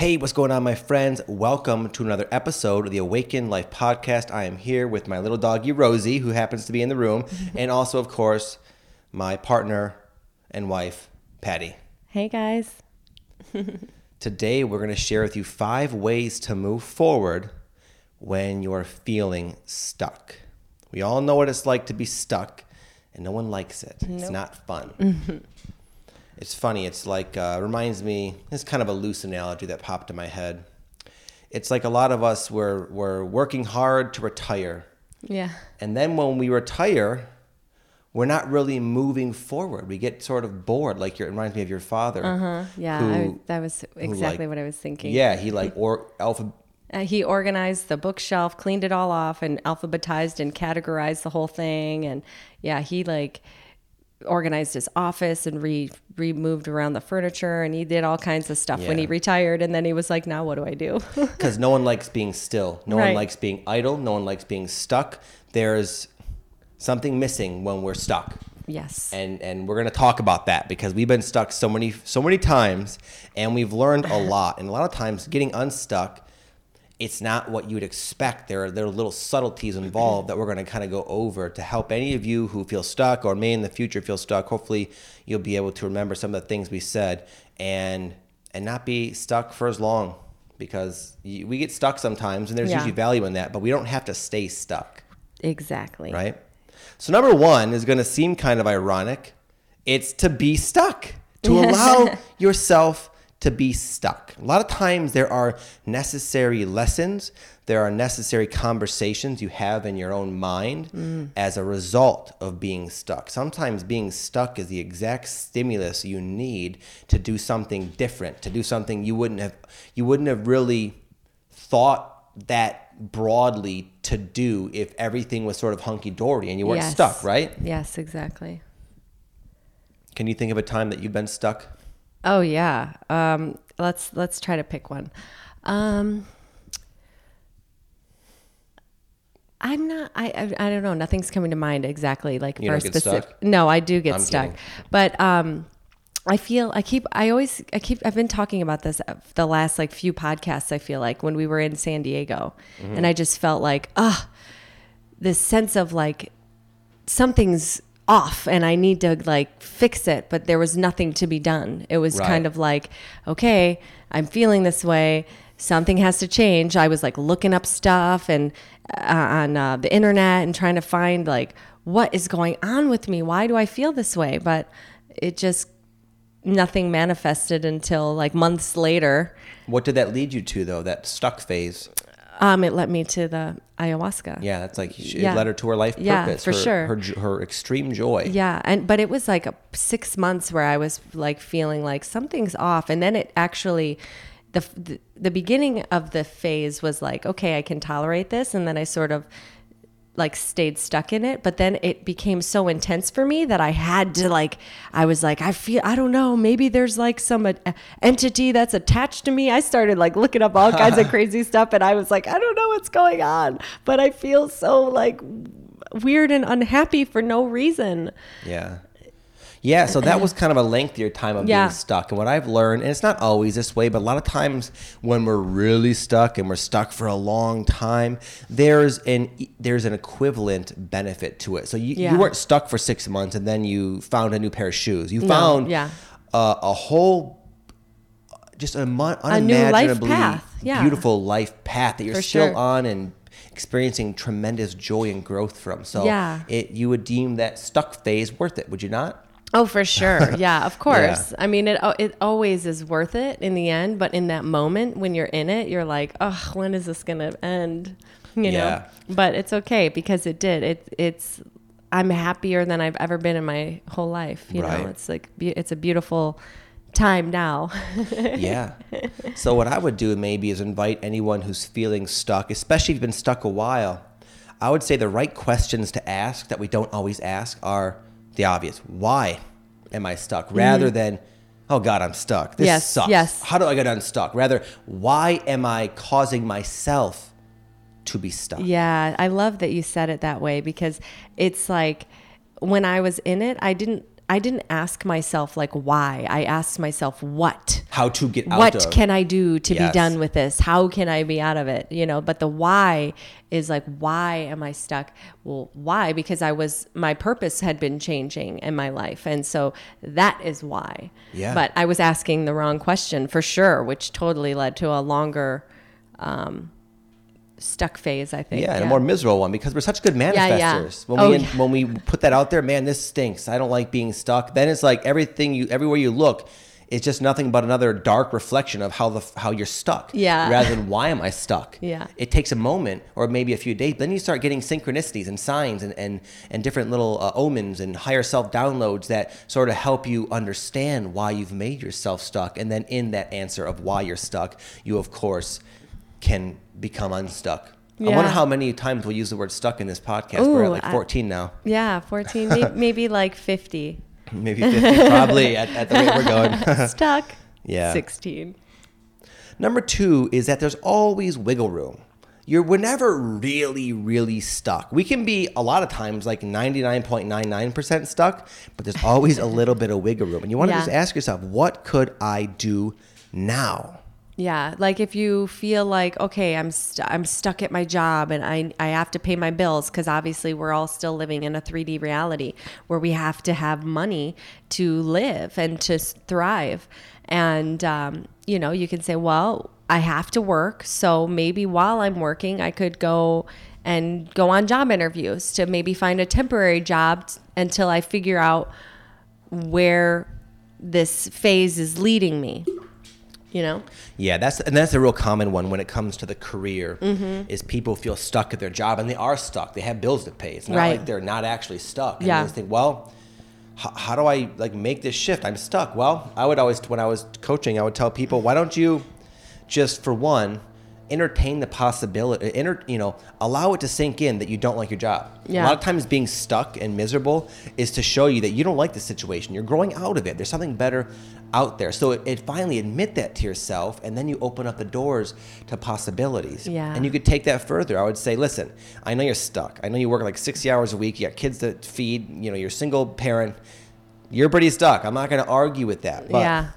Hey, what's going on, my friends? Welcome to another episode of the Awaken Life podcast. I am here with my little doggy Rosie, who happens to be in the room, and also, of course, my partner and wife, Patty. Hey guys. Today, we're going to share with you five ways to move forward when you're feeling stuck. We all know what it's like to be stuck, and no one likes it. It's not fun. It's funny. It's like uh, reminds me. It's kind of a loose analogy that popped in my head. It's like a lot of us were we're working hard to retire, Yeah. and then when we retire, we're not really moving forward. We get sort of bored. Like your, it reminds me of your father. Uh-huh. Yeah, who- I, that was exactly like- what I was thinking. Yeah, he like or alpha. Uh, he organized the bookshelf, cleaned it all off, and alphabetized and categorized the whole thing. And yeah, he like organized his office and re removed around the furniture, and he did all kinds of stuff when he retired. And then he was like, "Now what do I do?" because no one likes being still. No one likes being idle. No one likes being stuck. There's something missing when we're stuck. yes. And and we're gonna talk about that because we've been stuck so many so many times and we've learned a lot. And a lot of times getting unstuck, it's not what you would expect. There are there are little subtleties involved that we're gonna kind of go over to help any of you who feel stuck or may in the future feel stuck. Hopefully you'll be able to remember some of the things we said and and not be stuck for as long because y- we get stuck sometimes and there's Yeah. usually value in that, but we don't have to stay stuck exactly. right? So number one is going to seem kind of ironic. It's to be stuck, to allow yourself to be stuck. A lot of times there are necessary lessons, there are necessary conversations you have in your own mind mm. as a result of being stuck. Sometimes being stuck is the exact stimulus you need to do something different, to do something you wouldn't have you wouldn't have really thought that broadly to do if everything was sort of hunky dory and you weren't Yes. stuck, right? Yes, exactly. Can you think of a time that you've been stuck? Oh yeah. Um, let's let's try to pick one. Um, I'm not. I, I I don't know. Nothing's coming to mind exactly. Like You for don't a get specific. stuck? No, I do get I'm stuck. kidding. But um, I feel. I keep. I always. I keep. I've been talking about this the last like few podcasts. I feel like when we were in San Diego, Mm-hmm. and I just felt like ah, this sense of like something's off and I need to like fix it, but there was nothing to be done. It was Right. kind of like, okay, I'm feeling this way. Something has to change. I was like looking up stuff and uh, on uh, the internet and trying to find like what is going on with me. Why do I feel this way? But it just nothing manifested until like months later. What did that lead you to though? That stuck phase. Um, it led me to the ayahuasca. Yeah, that's like it Yeah. led her to her life purpose. Yeah, for her, sure. Her her extreme joy. Yeah, and but it was like a, six months where I was like feeling like something's off, and then it actually, the, the the beginning of the phase was like, okay, I can tolerate this, and then I sort of like stayed stuck in it but then it became so intense for me that i had to like i was like i feel i don't know maybe there's like some uh, entity that's attached to me i started like looking up all kinds of crazy stuff and i was like i don't know what's going on but i feel so like weird and unhappy for no reason Yeah. Yeah, so that was kind of a lengthier time of Yeah. being stuck. And what I've learned, and it's not always this way, but a lot of times when we're really stuck and we're stuck for a long time, there's an there's an equivalent benefit to it. So you, Yeah. you weren't stuck for six months and then you found a new pair of shoes. You No, found yeah. a, a whole just a mon- life unimaginably path, yeah. beautiful life path that you're For still sure. on and experiencing tremendous joy and growth from. So Yeah. it you would deem that stuck phase worth it, would you not? Oh, for sure. Yeah, of course. I mean, it oh, it always is worth it in the end, but in that moment when you're in it, you're like, "Oh, when is this going to end?" You know. Yeah. But it's okay because it did. It it's I'm happier than I've ever been in my whole life, you Right. know. It's like it's a beautiful time now. yeah. So what I would do maybe is invite anyone who's feeling stuck, especially if you've been stuck a while. I would say the right questions to ask that we don't always ask are the obvious. Why am I stuck? Rather than, oh God, I'm stuck. This Mm-hmm. Yes, sucks. yes. How do I get unstuck? Rather, why am I causing myself to be stuck? Yeah, I love that you said it that way because it's like when I was in it, I didn't I didn't ask myself like why. I asked myself what. How to get out What of. can I do to Yes. be done with this? How can I be out of it? You know, but the why is like why am I stuck? Well, why? Because I was my purpose had been changing in my life. And so that is why. Yeah. But I was asking the wrong question for sure, which totally led to a longer um stuck phase, I think. yeah, and a more miserable one because we're such good manifestors. yeah. manifestors. When Oh, we yeah. when we put that out there, man, this stinks. I don't like being stuck. Then it's like everything you everywhere you look, it's just nothing but another dark reflection of how the how you're stuck. Yeah. Rather than why am I stuck? Yeah. It takes a moment or maybe a few days. Then you start getting synchronicities and signs and and, and different little uh, omens and higher self downloads that sort of help you understand why you've made yourself stuck. And then in that answer of why you're stuck, you of course can become unstuck. I wonder how many times we'll use the word stuck in this podcast. We're at Ooh, like I- 14 now, Yeah, 14, may- maybe like 50. maybe 50, probably at, at the rate we're going. Stuck. Yeah. 16. Number two is that there's always wiggle room. You're we're never really, really stuck. We can be a lot of times like 99.99% stuck, but there's always a little bit of wiggle room. And you want to Yeah. just ask yourself, what could I do now? Yeah, like if you feel like okay, I'm st- I'm stuck at my job and I I have to pay my bills because obviously we're all still living in a 3D reality where we have to have money to live and to thrive, and um, you know you can say, well, I have to work, so maybe while I'm working, I could go and go on job interviews to maybe find a temporary job t- until I figure out where this phase is leading me. You know. Yeah, that's and that's a real common one when it comes to the career. Mm-hmm. Is people feel stuck at their job and they are stuck. They have bills to pay. It's not Right. like they're not actually stuck. And Yeah. they think, well, h- how do I like make this shift? I'm stuck. Well, I would always when I was coaching, I would tell people, why don't you just for one entertain the possibility, enter, you know, allow it to sink in that you don't like your job. A lot of times being stuck and miserable is to show you that you don't like the situation. You're growing out of it. There's something better out there. So it, it finally admit that to yourself and then you open up the doors to possibilities. Yeah. And you could take that further. I would say, listen, I know you're stuck. I know you work like 60 hours a week. You got kids to feed, you know, you're a single parent. You're pretty stuck. I'm not going to argue with that. But, Yeah.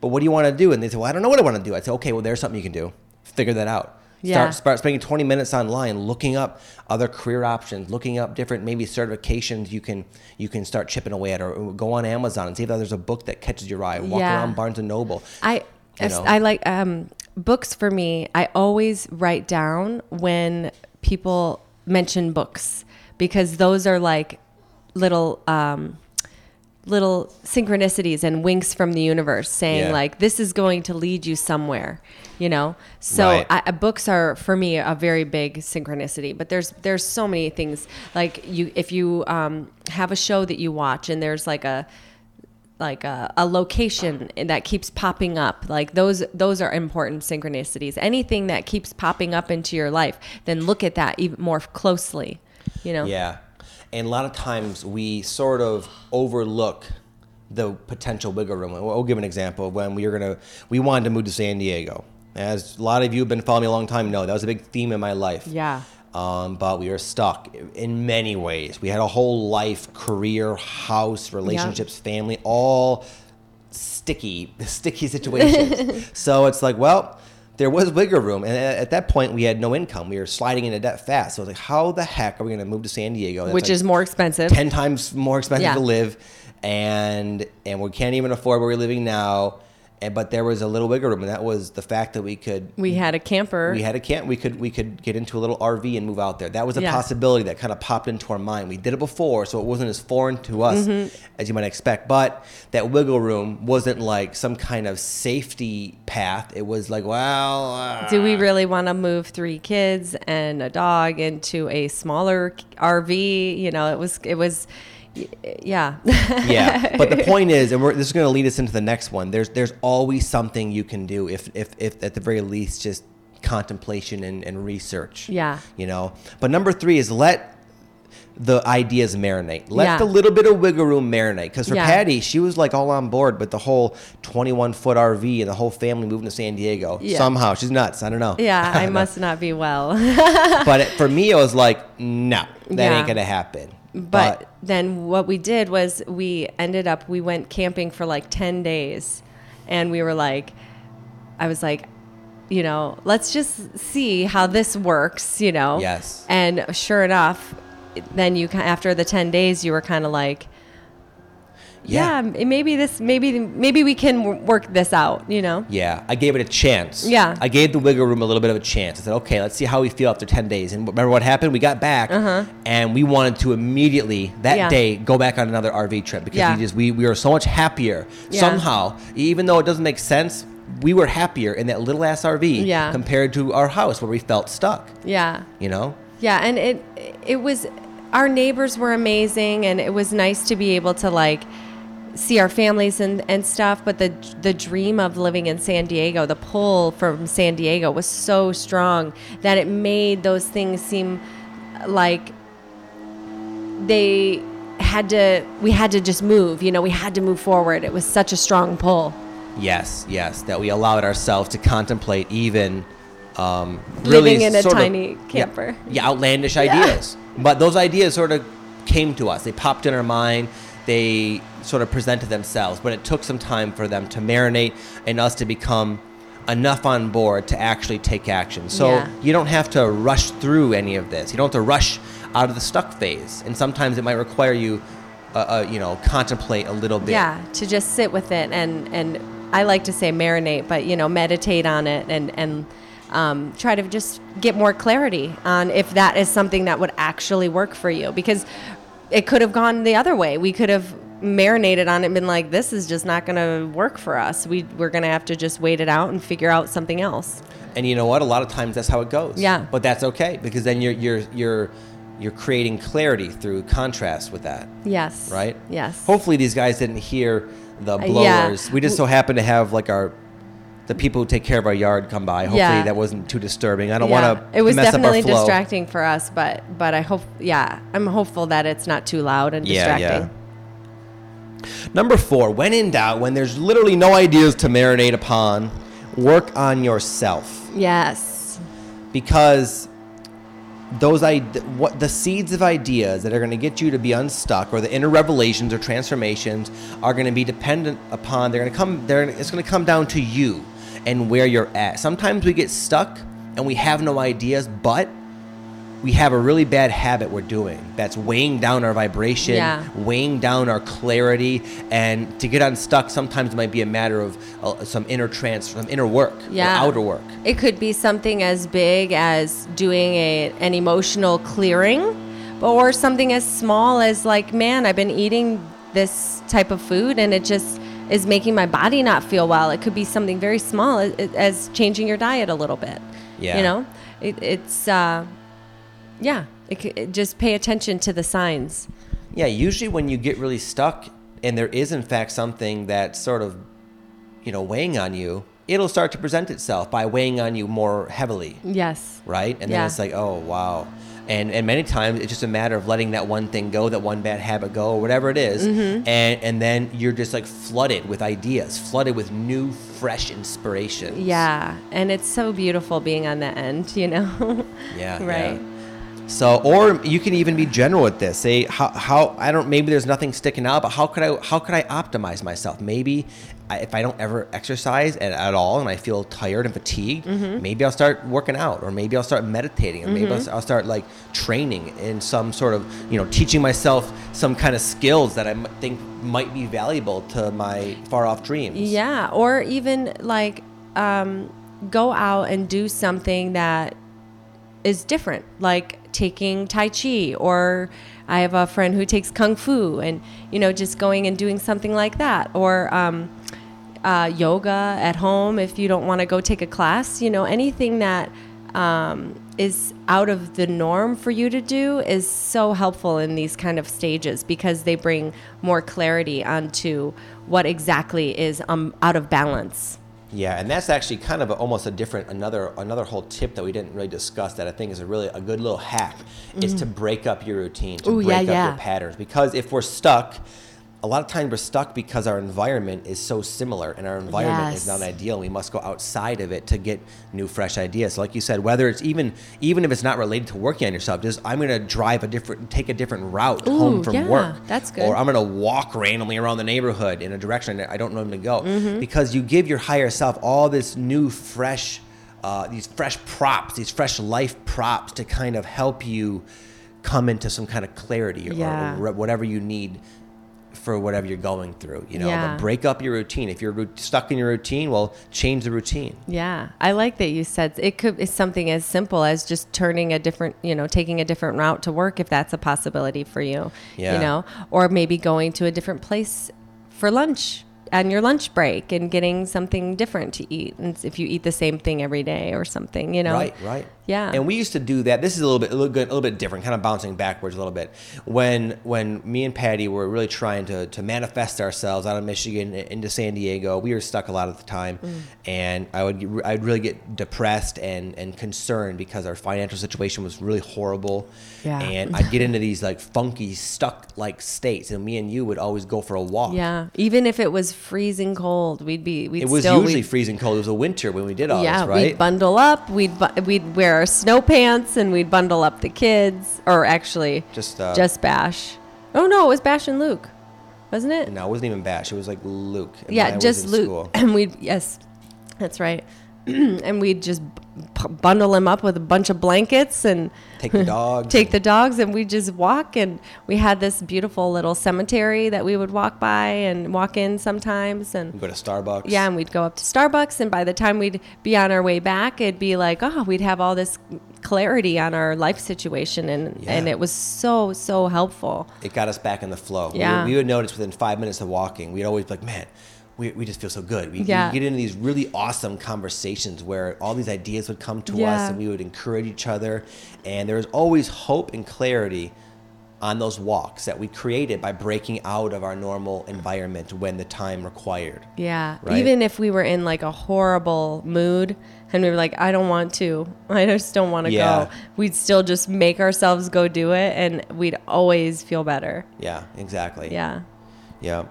But what do you want to do? And they say, well, I don't know what I want to do. I say, okay, well, there's something you can do. Figure that out. Yeah. Start, start spending 20 minutes online looking up other career options, looking up different maybe certifications you can you can start chipping away at, or go on Amazon and see if there's a book that catches your eye. Walk Yeah. around Barnes and Noble. I You know. I like um, books for me. I always write down when people mention books because those are like little um, little synchronicities and winks from the universe saying Yeah. like this is going to lead you somewhere you know so Right. I, books are for me a very big synchronicity but there's there's so many things like you if you um, have a show that you watch and there's like a like a, a location that keeps popping up like those those are important synchronicities anything that keeps popping up into your life then look at that even more closely you know Yeah. And a lot of times we sort of overlook the potential wiggle room. We'll we'll give an example of when we were gonna we wanted to move to San Diego. As a lot of you have been following me a long time know, that was a big theme in my life. Yeah. Um, but we were stuck in many ways. We had a whole life, career, house, relationships, family, all sticky, sticky situations. so it's like, well, there was wiggle room, and at at that point, we had no income. We were sliding into debt fast. So I was like, how the heck are we going to move to San Diego? That's which like is more expensive ten times more expensive Yeah. to live, and and we can't even afford where we're living now. And but there was a little wiggle room, and that was the fact that we could we had a camper we had a camp. We could we could get into a little RV and move out there. That was a Yeah. possibility that kind of popped into our mind. We did it before, so it wasn't as foreign to us Mm-hmm. as you might expect. But that wiggle room wasn't like some kind of safety path. It was like, well, uh, do we really want to move three kids and a dog into a smaller RV? You know, it was it was, yeah, yeah. But the point is, and we're, this is going to lead us into the next one. There's there's always something you can do if if, if at the very least just contemplation and, and research. Yeah. You know. But number three is let the ideas marinate. Let Yeah. the little bit of wiggle room marinate. Because for Yeah. Patty, she was like all on board with the whole 21 foot RV and the whole family moving to San Diego. Yeah. Somehow. She's nuts. I don't know. Yeah, I must not be well. but it, for me, it was like, no, that ain't going to happen. But then what we did was we ended up we went camping for like 10 days and we were like I was like you know, let's just see how this works, you know. Yes. And sure enough, then you after the 10 days you were kind of like yeah, m- maybe this maybe maybe we can work this out, you know. Yeah, I gave it a chance. Yeah. I gave the wiggle room a little bit of a chance. I said, okay, let's see how we feel after 10 days. And remember what happened? We got back and we wanted to immediately that Uh-huh. Yeah. day go back on another RV trip because Yeah. we just we, we were so much happier. Yeah. Somehow, even though it doesn't make sense, we were happier in that little ass RV Yeah. compared to our house where we felt stuck, Yeah. you know? Yeah, and it it was our neighbors were amazing, and it was nice to be able to like see our families and, and stuff. But the the dream of living in San Diego, the pull from San Diego was so strong that it made those things seem like they had to we had to just move you know we had to move forward it was such a strong pull Yes, yes, that we allowed ourselves to contemplate even um, really Living in a sort of- tiny yeah, camper. Yeah, outlandish ideas. But those ideas sort of came to us. They popped in our mind. They sort of presented themselves, but it took some time for them to marinate and us to become enough on board to actually take action. So Yeah. you don't have to rush through any of this. You don't have to rush out of the stuck phase. And sometimes it might require you, uh, uh, you know, contemplate a little bit. Yeah, to just sit with it and and I like to say marinate, but you know, meditate on it and and um, try to just get more clarity on if that is something that would actually work for you because it could have gone the other way. We could have marinated on it and been like, this is just not going to work for us. We we're going to have to just wait it out and figure out something else. And you know what? A lot of times that's how it goes. Yeah. But that's okay because then you're you're you're you're creating clarity through contrast with that, Yes. right? Yes. Hopefully these guys didn't hear the Uh, yeah. blowers. We just so happen to have like our the people who take care of our yard come by. Hopefully Yeah. that wasn't too disturbing. I don't Yeah. want to It was definitely up our flow. distracting for us, but but I hope yeah, I'm hopeful that it's not too loud and Yeah, distracting. Number four, when in doubt, when there's literally no ideas to marinate upon, work on yourself. Yes. because those I what the seeds of ideas that are going to get you to be unstuck or the inner revelations or transformations are going to be dependent upon they're going to come they're it's going to come down to you and where you're at. Sometimes we get stuck and we have no ideas, but we have a really bad habit we're doing that's weighing down our vibration, Yeah. weighing down our clarity, and to get unstuck, sometimes it might be a matter of uh, some inner trans, some inner work, or Yeah. outer work. It could be something as big as doing a, an emotional clearing, or something as small as like, man, I've been eating this type of food and it just is making my body not feel well. It could be something very small as, as changing your diet a little bit. Yeah. You know, it, it's, uh, yeah, it, it, just pay attention to the signs. Yeah, usually when you get really stuck and there is in fact something that sort of, you know, weighing on you, it'll start to present itself by weighing on you more heavily, Yes. right? And then Yeah. it's like, oh wow. And and many times it's just a matter of letting that one thing go, that one bad habit go, or whatever it is, Mm-hmm. and and then you're just like flooded with ideas, flooded with new, fresh inspiration. Yeah. And it's so beautiful being on the end, you know? Yeah. Right. yeah. So, or you can even be general with this. Say how, how I don't. Maybe there's nothing sticking out, but how could I how could I optimize myself? Maybe I, if I don't ever exercise at, at all and I feel tired and fatigued, Mm-hmm. maybe I'll start working out, or maybe I'll start meditating, or maybe I'll, Mm-hmm. I'll start like training in some sort of you know teaching myself some kind of skills that I m- think might be valuable to my far off dreams. Yeah, or even like um, go out and do something that is different, like taking Tai Chi, or I have a friend who takes Kung Fu, and you know, just going and doing something like that, or um, uh, yoga at home if you don't want to go take a class. You know, anything that um, is out of the norm for you to do is so helpful in these kind of stages because they bring more clarity onto what exactly is um, out of balance. Yeah, and that's actually kind of a, almost a different another another whole tip that we didn't really discuss that I think is a really a good little hack is to break up your routine, to Mm. Ooh, yeah, break up yeah. your patterns. Because if we're stuck, a lot of times we're stuck because our environment is so similar and our environment is not ideal. We must go outside of it to get new, fresh ideas. So like you said, whether it's even even if it's not related to working on yourself, just I'm gonna drive a different, take a different route home Ooh, from yeah, work. that's good. Or I'm gonna walk randomly around the neighborhood in a direction that I don't normally go Mm-hmm. because you give your higher self all this new, fresh, uh, these fresh props, these fresh life props to kind of help you come into some kind of clarity or, or whatever you need for whatever you're going through. You know, Yeah. but break up your routine. If you're stuck in your routine, well, change the routine. Yeah, I like that you said it could be something as simple as just turning a different, you know, taking a different route to work if that's a possibility for you. Yeah. You know, or maybe going to a different place for lunch on your lunch break and getting something different to eat. And if you eat the same thing every day or something, you know. Right, right. Yeah. And we used to do that. This is a little bit, a little good, a little bit different, kind of bouncing backwards a little bit. When when me and Patty were really trying to to manifest ourselves out of Michigan into San Diego, we were stuck a lot of the time, Mm. and I would I'd really get depressed and and concerned because our financial situation was really horrible. Yeah. And I'd get into these like funky, stuck like states, and me and you would always go for a walk. Yeah, even if it was freezing cold, we'd be we'd It was still usually freezing cold. It was a winter when we did all yeah, this, right? we'd bundle up. We'd bu- we'd wear our snow pants and we'd bundle up the kids, or actually Just, uh, just Bash. Oh no, it was Bash and Luke, wasn't it? no, it wasn't even Bash. It was like Luke. and yeah, just Luke. school. And we'd yes, that's right. and we'd just b- bundle him up with a bunch of blankets and Take the dogs. take the dogs and we just walk and we had this beautiful little cemetery that we would walk by and walk in sometimes and go to Starbucks. yeah, and we'd go up to Starbucks, and by the time we'd be on our way back, it'd be like, oh, we'd have all this clarity on our life situation, and and it was so so helpful. It got us back in the flow. We- Yeah. We, would notice within five minutes of walking, we'd always be like, man, we, we just feel so good. We, Yeah. we get into these really awesome conversations where all these ideas would come to us and we would encourage each other. And there was always hope and clarity on those walks that we created by breaking out of our normal environment when the time required. Yeah, Right? even if we were in like a horrible mood and we were like, I don't want to, I just don't want to Yeah. go, we'd still just make ourselves go do it, and we'd always feel better. Yeah, exactly. Yeah. Yeah.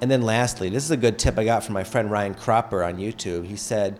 And then lastly, this is a good tip I got from my friend Ryan Cropper on YouTube. He said,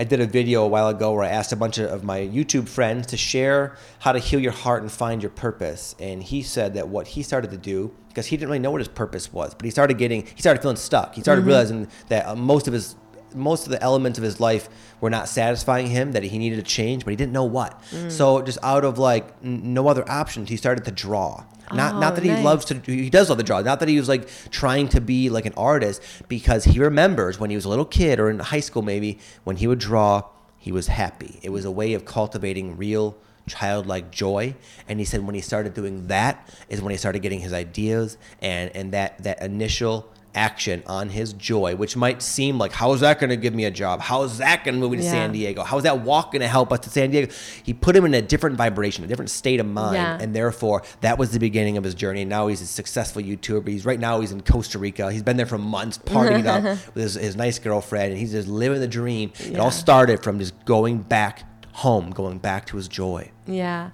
I did a video a while ago where I asked a bunch of my YouTube friends to share how to heal your heart and find your purpose. And he said that what he started to do, because he didn't really know what his purpose was, but he started getting, he started feeling stuck. He started realizing that uh, most of his most of the elements of his life were not satisfying him that he needed to change but he didn't know what so just out of like n- no other options he started to draw not not Oh, that he loves to he does love to draw. Not that he was like trying to be like an artist because he remembers when he was a little kid or in high school maybe when he would draw he was happy. It was a way of cultivating real childlike joy. And he said when he started doing that is when he started getting his ideas and and that that initial action on his joy which might seem like how is that going to give me a job? How is that going to move me to Yeah. san diego? How is that walk going to help us to san diego? He put him in a different vibration a different state of mind Yeah. and therefore that was the beginning of his journey. And now he's a successful youtuber. He's right now he's in costa rica. He's been there for months partying up with his, his nice girlfriend and he's just living the dream. It all started from just going back home going back to his joy. Yeah.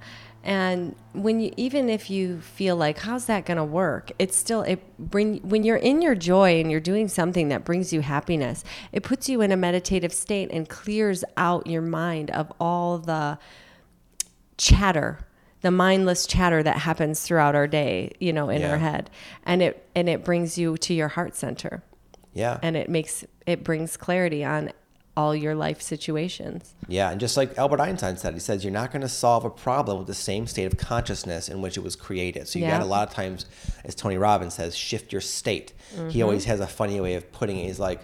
And when you even if you feel like how's that going to work, it's still it bring when you're in your joy and you're doing something that brings you happiness, it puts you in a meditative state and clears out your mind of all the chatter, the mindless chatter that happens throughout our day, you know, in Yeah. our head. And it and it brings you to your heart center yeah and it makes it brings clarity on all your life situations. Yeah, and just like Albert Einstein said, he says you're not going to solve a problem with the same state of consciousness in which it was created. So you Yeah. got a lot of times, as Tony Robbins says, shift your state. Mm-hmm. He always has a funny way of putting it. He's like,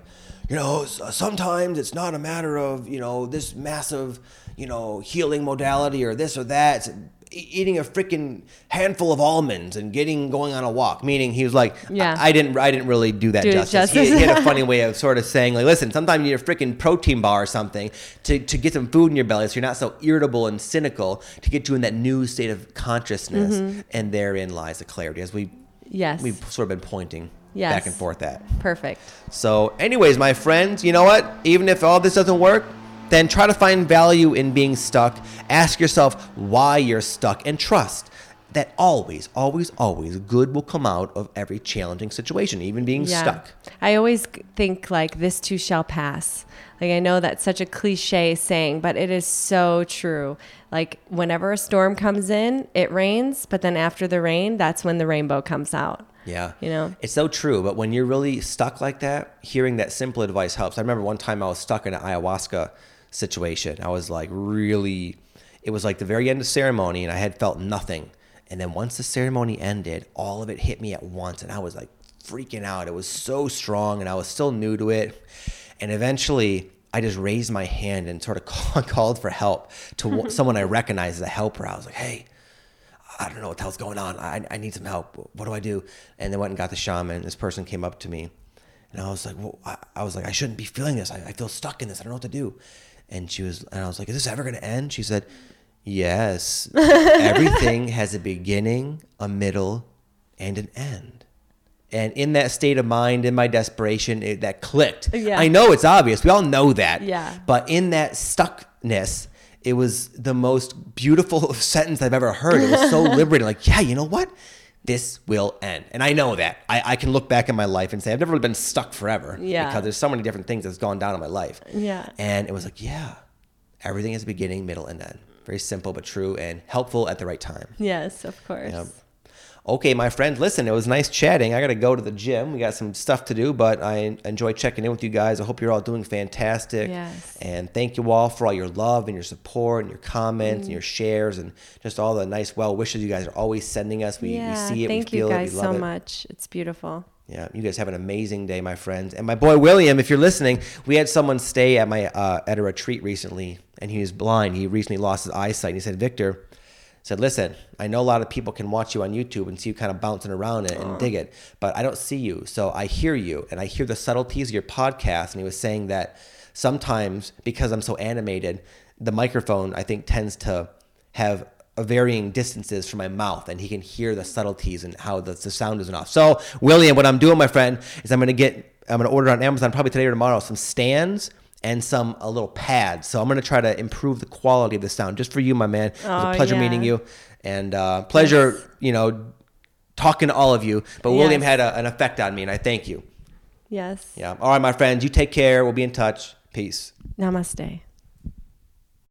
you know, sometimes it's not a matter of you know this massive, you know, healing modality or this or that. It's eating a freaking handful of almonds and getting going on a walk. Meaning, he was like, Yeah. I, I didn't, I didn't really do that Do it justice. He, he had a funny way of sort of saying like, listen, sometimes you need a freaking protein bar or something to, to get some food in your belly so you're not so irritable and cynical to get you in that new state of consciousness. Mm-hmm. And therein lies the clarity, as we Yes. we've sort of been pointing Yes. back and forth at. Perfect. So, anyways, my friends, you know what? Even if all this doesn't work, then try to find value in being stuck. Ask yourself why you're stuck and trust that always, always, always good will come out of every challenging situation, even being stuck. I always think like this too shall pass. Like I know that's such a cliche saying, but it is so true. Like whenever a storm comes in, it rains, but then after the rain, that's when the rainbow comes out. Yeah. You know? It's so true. But when you're really stuck like that, hearing that simple advice helps. I remember one time I was stuck in an ayahuasca situation. I was like really, it was like the very end of ceremony and I had felt nothing. And then once the ceremony ended, all of it hit me at once. And I was like freaking out. It was so strong and I was still new to it. And eventually, I just raised my hand and sort of called for help to someone I recognized as a helper. I was like, hey, I don't know what the hell's going on. I, I need some help. What do I do? And they went and got the shaman. This person came up to me, and I was like, well, I, I was like, I shouldn't be feeling this. I, I feel stuck in this. I don't know what to do. And she was, and I was like, is this ever going to end? She said, yes. Everything has a beginning, a middle, and an end. And in that state of mind, in my desperation, it, that clicked. Yeah. I know it's obvious. We all know that. Yeah. But in that stuckness, it was the most beautiful sentence I've ever heard. It was so liberating. Like, yeah, you know what? This will end. And I know that. I, I can look back in my life and say, I've never been stuck forever. Yeah. Because there's so many different things that's gone down in my life. Yeah. And it was like, yeah, everything is beginning, middle, and end. Very simple, but true and helpful at the right time. Yes, of course. Yep. Okay, my friends, listen, it was nice chatting. I got to go to the gym. We got some stuff to do, but I enjoy checking in with you guys. I hope you're all doing fantastic. Yes. And thank you all for all your love and your support and your comments Mm. and your shares and just all the nice well wishes you guys are always sending us. We, yeah, we see it, thank we you feel guys it, we love so it. much. It's beautiful. Yeah, you guys have an amazing day, my friends. And my boy William, if you're listening, we had someone stay at my uh, at a retreat recently, and he was blind. He recently lost his eyesight. And he said, Victor, said, listen, I know a lot of people can watch you on YouTube and see you kind of bouncing around and, and dig it, but I don't see you. So I hear you, and I hear the subtleties of your podcast. And he was saying that sometimes because I'm so animated, the microphone I think tends to have varying distances from my mouth and he can hear the subtleties and how the, the sound isn't off. So, William, what I'm doing, my friend, is I'm going to get, I'm going to order on Amazon probably today or tomorrow some stands and some a little pad. So I'm going to try to improve the quality of the sound just for you, my man. It was Oh, a pleasure yeah. meeting you and uh, pleasure, you know, talking to all of you. But William Yes. had a, an effect on me and I thank you. Yes. Yeah. All right, my friends, you take care. We'll be in touch. Peace. Namaste.